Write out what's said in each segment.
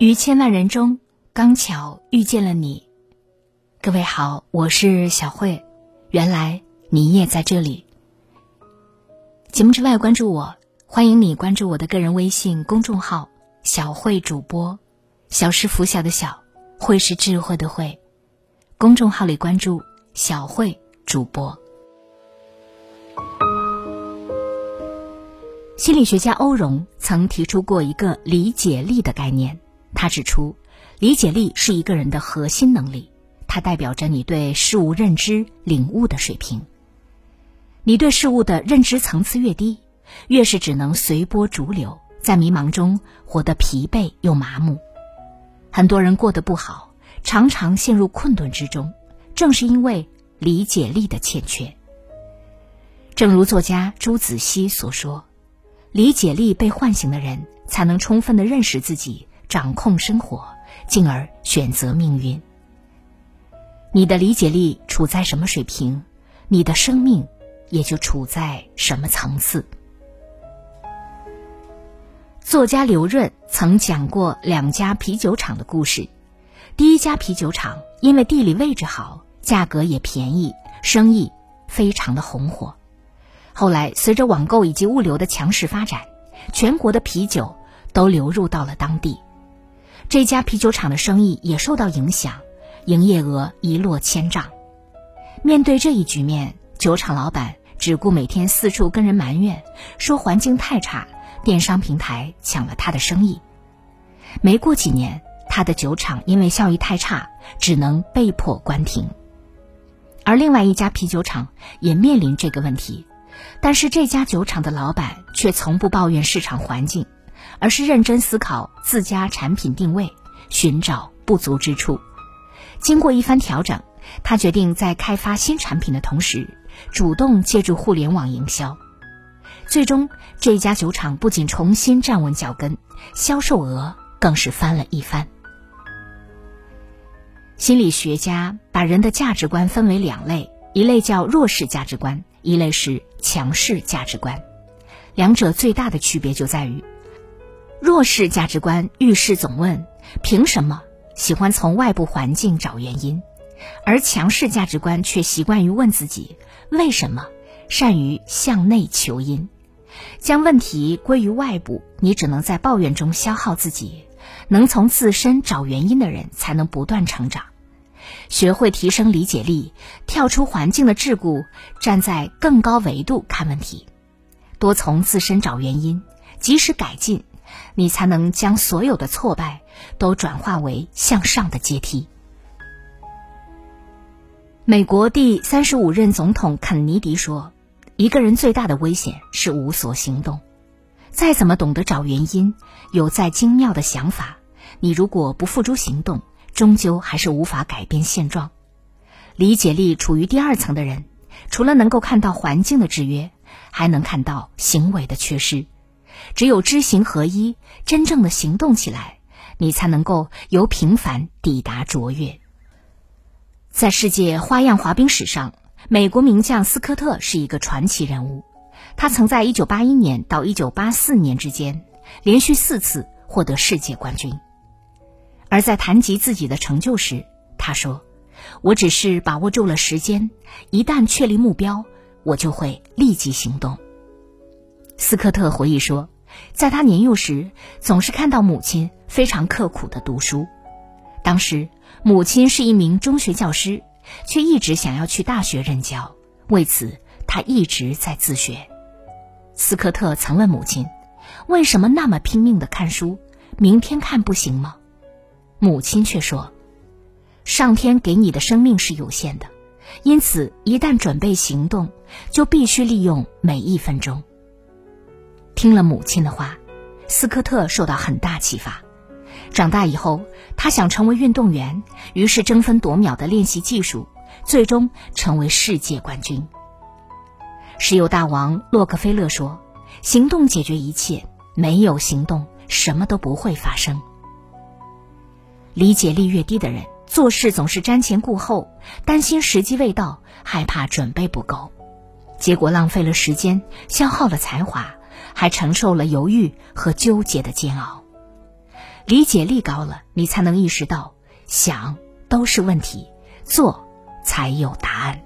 于千万人中，刚巧遇见了你。各位好，我是小慧。原来你也在这里。节目之外，关注我，欢迎你关注我的个人微信公众号“小慧主播”。小是拂晓的小，慧是智慧的慧。公众号里关注“小慧主播”。心理学家欧荣曾提出过一个理解力的概念。他指出，理解力是一个人的核心能力，它代表着你对事物认知、领悟的水平。你对事物的认知层次越低，越是只能随波逐流，在迷茫中活得疲惫又麻木。很多人过得不好，常常陷入困顿之中，正是因为理解力的欠缺。正如作家朱子熙所说：“理解力被唤醒的人，才能充分的认识自己。”掌控生活，进而选择命运。你的理解力处在什么水平，你的生命也就处在什么层次。作家刘润曾讲过两家啤酒厂的故事。第一家啤酒厂因为地理位置好，价格也便宜，生意非常的红火。后来随着网购以及物流的强势发展，全国的啤酒都流入到了当地。这家啤酒厂的生意也受到影响，营业额一落千丈。面对这一局面，酒厂老板只顾每天四处跟人埋怨，说环境太差，电商平台抢了他的生意。没过几年，他的酒厂因为效益太差，只能被迫关停。而另外一家啤酒厂也面临这个问题，但是这家酒厂的老板却从不抱怨市场环境。而是认真思考自家产品定位，寻找不足之处。经过一番调整，他决定在开发新产品的同时，主动借助互联网营销。最终，这家酒厂不仅重新站稳脚跟，销售额更是翻了一番。心理学家把人的价值观分为两类，一类叫弱势价值观，一类是强势价值观。两者最大的区别就在于。弱势价值观遇事总问凭什么，喜欢从外部环境找原因；而强势价值观却习惯于问自己为什么，善于向内求因。将问题归于外部，你只能在抱怨中消耗自己。能从自身找原因的人，才能不断成长。学会提升理解力，跳出环境的桎梏，站在更高维度看问题，多从自身找原因，及时改进。你才能将所有的挫败都转化为向上的阶梯。美国第三十五任总统肯尼迪说：“一个人最大的危险是无所行动。再怎么懂得找原因，有再精妙的想法，你如果不付诸行动，终究还是无法改变现状。理解力处于第二层的人，除了能够看到环境的制约，还能看到行为的缺失。”只有知行合一，真正的行动起来，你才能够由平凡抵达卓越。在世界花样滑冰史上，美国名将斯科特是一个传奇人物。他曾在1981年到1984年之间，连续四次获得世界冠军。而在谈及自己的成就时，他说：“我只是把握住了时间，一旦确立目标，我就会立即行动。”斯科特回忆说，在他年幼时，总是看到母亲非常刻苦的读书。当时，母亲是一名中学教师，却一直想要去大学任教，为此他一直在自学。斯科特曾问母亲：“为什么那么拼命的看书？明天看不行吗？”母亲却说：“上天给你的生命是有限的，因此一旦准备行动，就必须利用每一分钟。”听了母亲的话，斯科特受到很大启发。长大以后，他想成为运动员，于是争分夺秒的练习技术，最终成为世界冠军。石油大王洛克菲勒说：“行动解决一切，没有行动，什么都不会发生。”理解力越低的人，做事总是瞻前顾后，担心时机未到，害怕准备不够，结果浪费了时间，消耗了才华。还承受了犹豫和纠结的煎熬。理解力高了，你才能意识到想都是问题，做才有答案。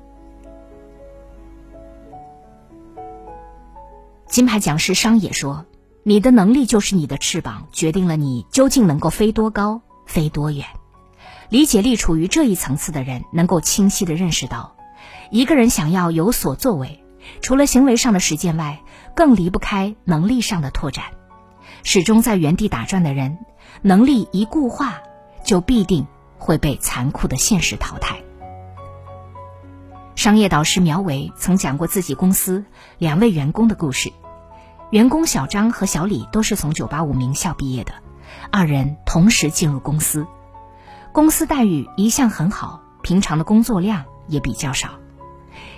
金牌讲师商野说：“你的能力就是你的翅膀，决定了你究竟能够飞多高、飞多远。”理解力处于这一层次的人，能够清晰的认识到，一个人想要有所作为，除了行为上的实践外，更离不开能力上的拓展。始终在原地打转的人，能力一固化，就必定会被残酷的现实淘汰。商业导师苗伟曾讲过自己公司两位员工的故事。员工小张和小李都是从985名校毕业的，二人同时进入公司。公司待遇一向很好，平常的工作量也比较少。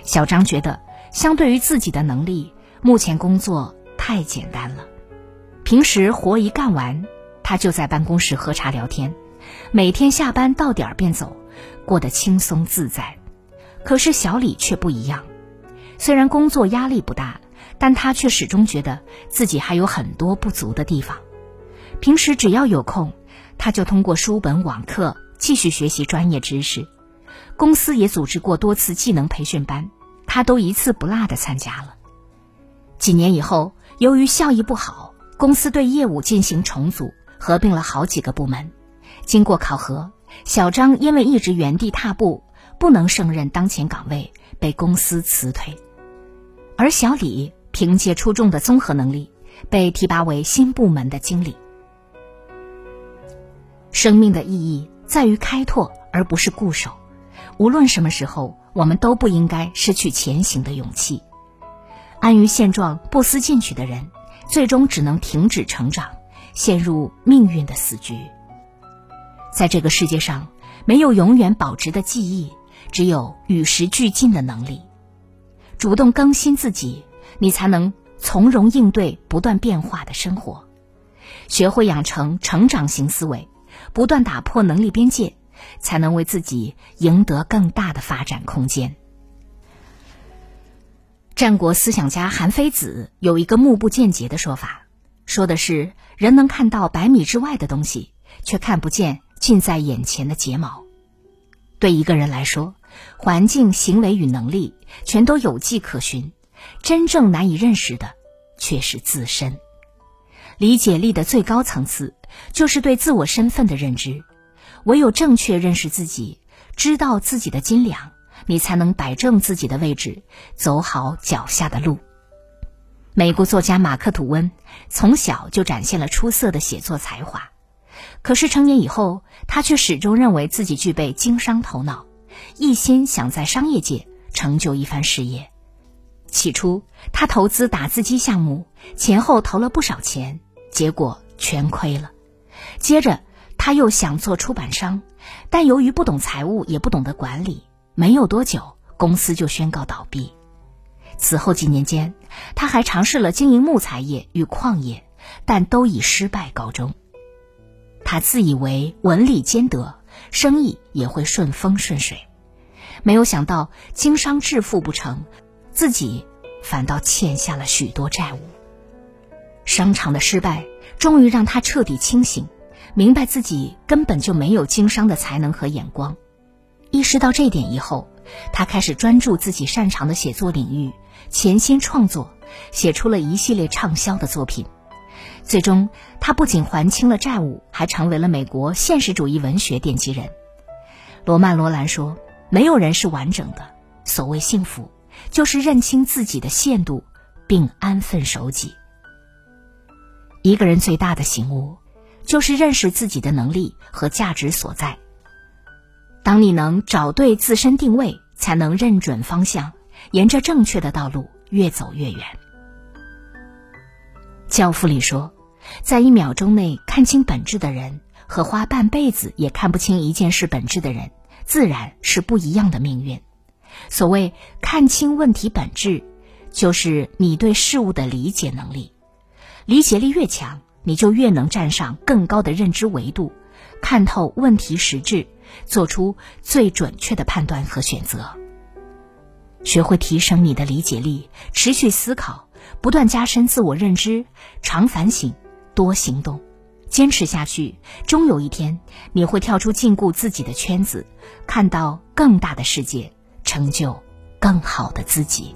小张觉得，相对于自己的能力，目前工作太简单了。平时活一干完，他就在办公室喝茶聊天，每天下班到点儿便走，过得轻松自在。可是小李却不一样，虽然工作压力不大，但他却始终觉得自己还有很多不足的地方。平时只要有空，他就通过书本网课。继续学习专业知识，公司也组织过多次技能培训班，他都一次不落的参加了。几年以后，由于效益不好，公司对业务进行重组，合并了好几个部门。经过考核，小张因为一直原地踏步，不能胜任当前岗位，被公司辞退。而小李凭借出众的综合能力，被提拔为新部门的经理。生命的意义。在于开拓，而不是固守。无论什么时候，我们都不应该失去前行的勇气。安于现状、不思进取的人，最终只能停止成长，陷入命运的死局。在这个世界上，没有永远保值的记忆，只有与时俱进的能力。主动更新自己，你才能从容应对不断变化的生活。学会养成成长型思维。不断打破能力边界，才能为自己赢得更大的发展空间。战国思想家韩非子有一个目不见节的说法，说的是人能看到百米之外的东西，却看不见近在眼前的睫毛。对一个人来说，环境、行为与能力全都有迹可循，真正难以认识的却是自身。理解力的最高层次，就是对自我身份的认知。唯有正确认识自己，知道自己的斤两，你才能摆正自己的位置，走好脚下的路。美国作家马克·吐温从小就展现了出色的写作才华，可是成年以后，他却始终认为自己具备经商头脑，一心想在商业界成就一番事业。起初，他投资打字机项目，前后投了不少钱。结果全亏了。接着，他又想做出版商，但由于不懂财务，也不懂得管理，没有多久，公司就宣告倒闭。此后几年间，他还尝试了经营木材业与矿业，但都以失败告终。他自以为文理兼得，生意也会顺风顺水，没有想到经商致富不成，自己反倒欠下了许多债务。商场的失败终于让他彻底清醒，明白自己根本就没有经商的才能和眼光。意识到这点以后，他开始专注自己擅长的写作领域，潜心创作，写出了一系列畅销的作品。最终，他不仅还清了债务，还成为了美国现实主义文学奠基人。罗曼·罗兰说：“没有人是完整的。所谓幸福，就是认清自己的限度，并安分守己。”一个人最大的醒悟，就是认识自己的能力和价值所在。当你能找对自身定位，才能认准方向，沿着正确的道路越走越远。教父里说，在一秒钟内看清本质的人，和花半辈子也看不清一件事本质的人，自然是不一样的命运。所谓看清问题本质，就是你对事物的理解能力。理解力越强，你就越能站上更高的认知维度，看透问题实质，做出最准确的判断和选择。学会提升你的理解力，持续思考，不断加深自我认知，常反省，多行动，坚持下去，终有一天你会跳出禁锢自己的圈子，看到更大的世界，成就更好的自己。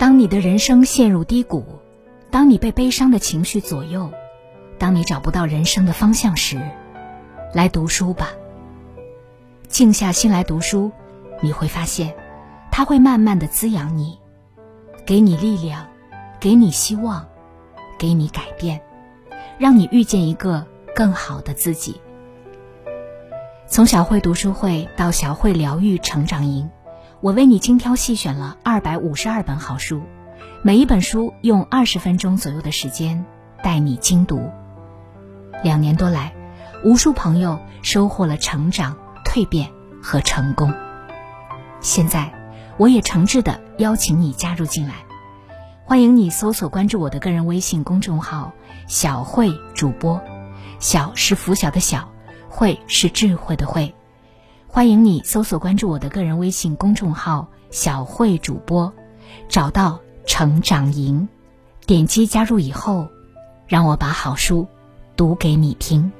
当你的人生陷入低谷，当你被悲伤的情绪左右，当你找不到人生的方向时，来读书吧。静下心来读书，你会发现，它会慢慢的滋养你，给你力量，给你希望，给你改变，让你遇见一个更好的自己。从小慧读书会到小慧疗愈成长营。我为你精挑细选了二百五十二本好书，每一本书用二十分钟左右的时间带你精读。两年多来，无数朋友收获了成长、蜕变和成功。现在，我也诚挚的邀请你加入进来，欢迎你搜索关注我的个人微信公众号“小慧主播”，小是拂晓的小，慧是智慧的慧。欢迎你搜索关注我的个人微信公众号“小慧主播”，找到成长营，点击加入以后，让我把好书读给你听。